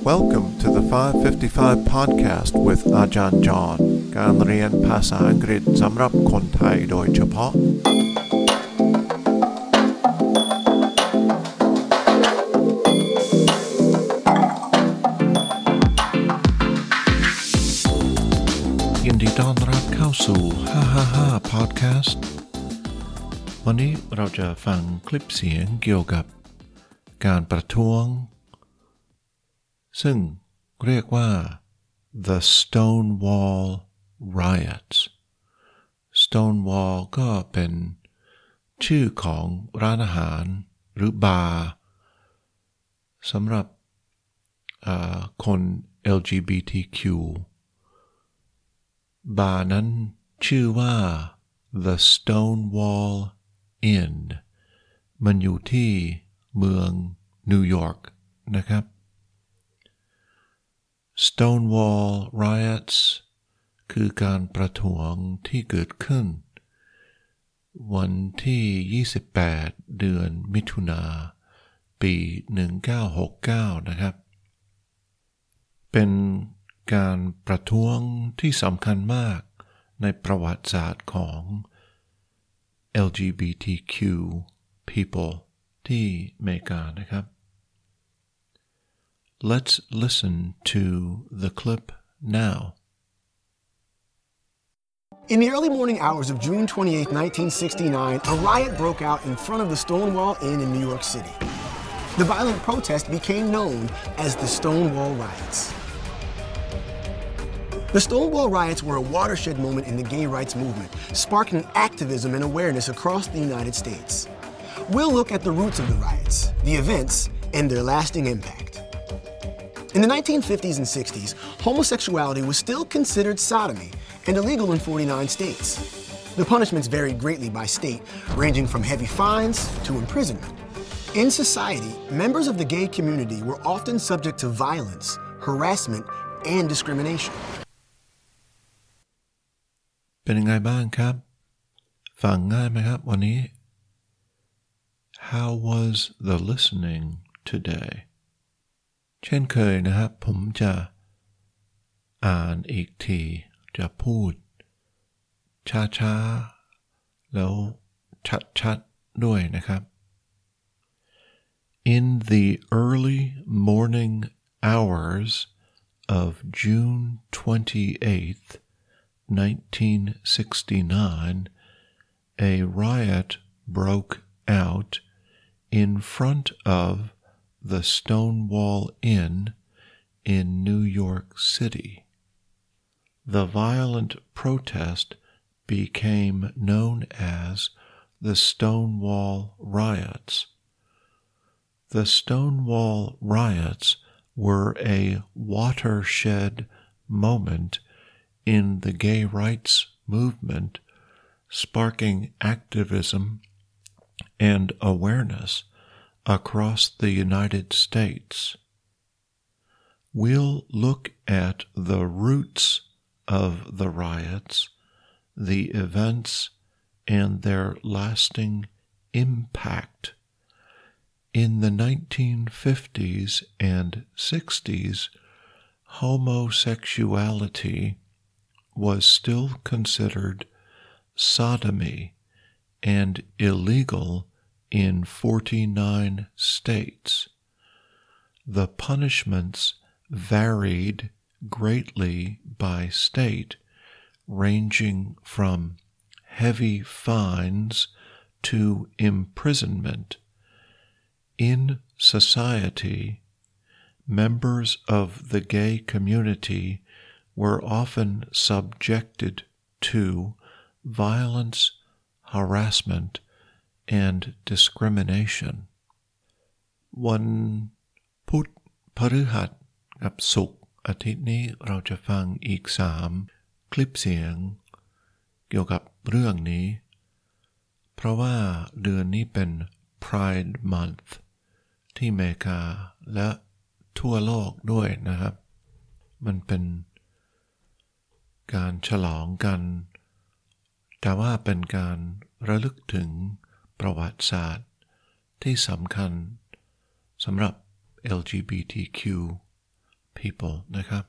Welcome to the 555 podcast with อาจารย์จอห์นการเรียนภาษาอังกฤษสำหรับคนไทยโดยเฉพาะ ยินดีต้อนรับเข้าสู่ 555 podcast วันนี้เราจะฟังคลิปเสียงเกี่ยวกับการประท้วง ซึ่งเรียกว่า the Stonewall riots Stonewall ก็เป็นชื่อของร้านอาหารหรือบาร์สำหรับคน LGBTQ บาร์นั้นชื่อว่า The Stonewall Inn มันอยู่ที่เมืองนิวยอร์กนะครับ Stonewall riots คือการประท้วงที่เกิดขึ้น วันที่ 28 เดือนมิถุนาปี 1969 นะครับ เป็นการประท้วงที่สำคัญมากในประวัติศาสตร์ของ LGBTQ people ที่อเมริกานะครับ Let's listen to the clip now. In the early morning hours of June 28, 1969, a riot broke out in front of the Stonewall Inn in New York City. The violent protest became known as the Stonewall Riots. The Stonewall Riots were a watershed moment in the gay rights movement, sparking activism and awareness across the United States. We'll look at the roots of the riots, the events, and their lasting impact. In the 1950s and 60s, homosexuality was still considered sodomy and illegal in 49 states. The punishments varied greatly by state, ranging from heavy fines to imprisonment. In society, members of the gay community were often subject to violence, harassment, and discrimination. เป็นยังไงบ้างครับ ฟังง่ายไหมครับวันนี้ How was the listening today เช่นเคยนะครับ ผมจะอ่านอีกที จะพูด ช้าๆ แล้วชัดๆ ด้วยนะครับ In the early morning hours of June 28th, 1969, a riot broke out in front of the Stonewall Inn in New York City. The violent protest became known as the Stonewall Riots. The Stonewall Riots were a watershed moment in the gay rights movement, sparking activism and awareness across the United States. We'll look at the roots of the riots, the events, and their lasting impact. In the 1950s and 60s, homosexuality was still considered sodomy and illegal in 49 states. The punishments varied greatly by state, ranging from heavy fines to imprisonment. In society, members of the gay community were often subjected to violence, harassment, and discrimination. วันพุธพฤหัสกับศุกร์อาทิตย์นี้เราจะฟังอีกสามคลิปเสียง เกี่ยวกับเรื่องนี้ เพราะว่าเดือนนี้เป็น Pride Month ที่อเมริกาและทั่วโลกด้วยนะครับ มันเป็นการฉลองกัน แต่ว่าเป็นการระลึกถึง ประวัติศาสตร์ ที่สำคัญสำหรับ LGBTQ people นะครับ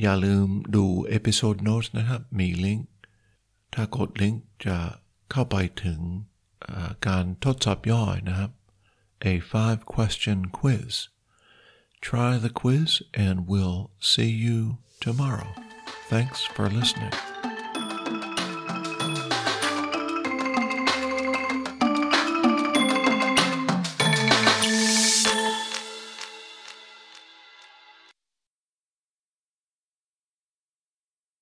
อย่าลืมดูเอพิโซดโน้ตนะครับ มีลิงก์ ถ้ากดลิงก์จะเข้าไปถึงการทดสอบย่อยนะครับ a five question quiz try the quiz and we'll see you tomorrow thanks for listening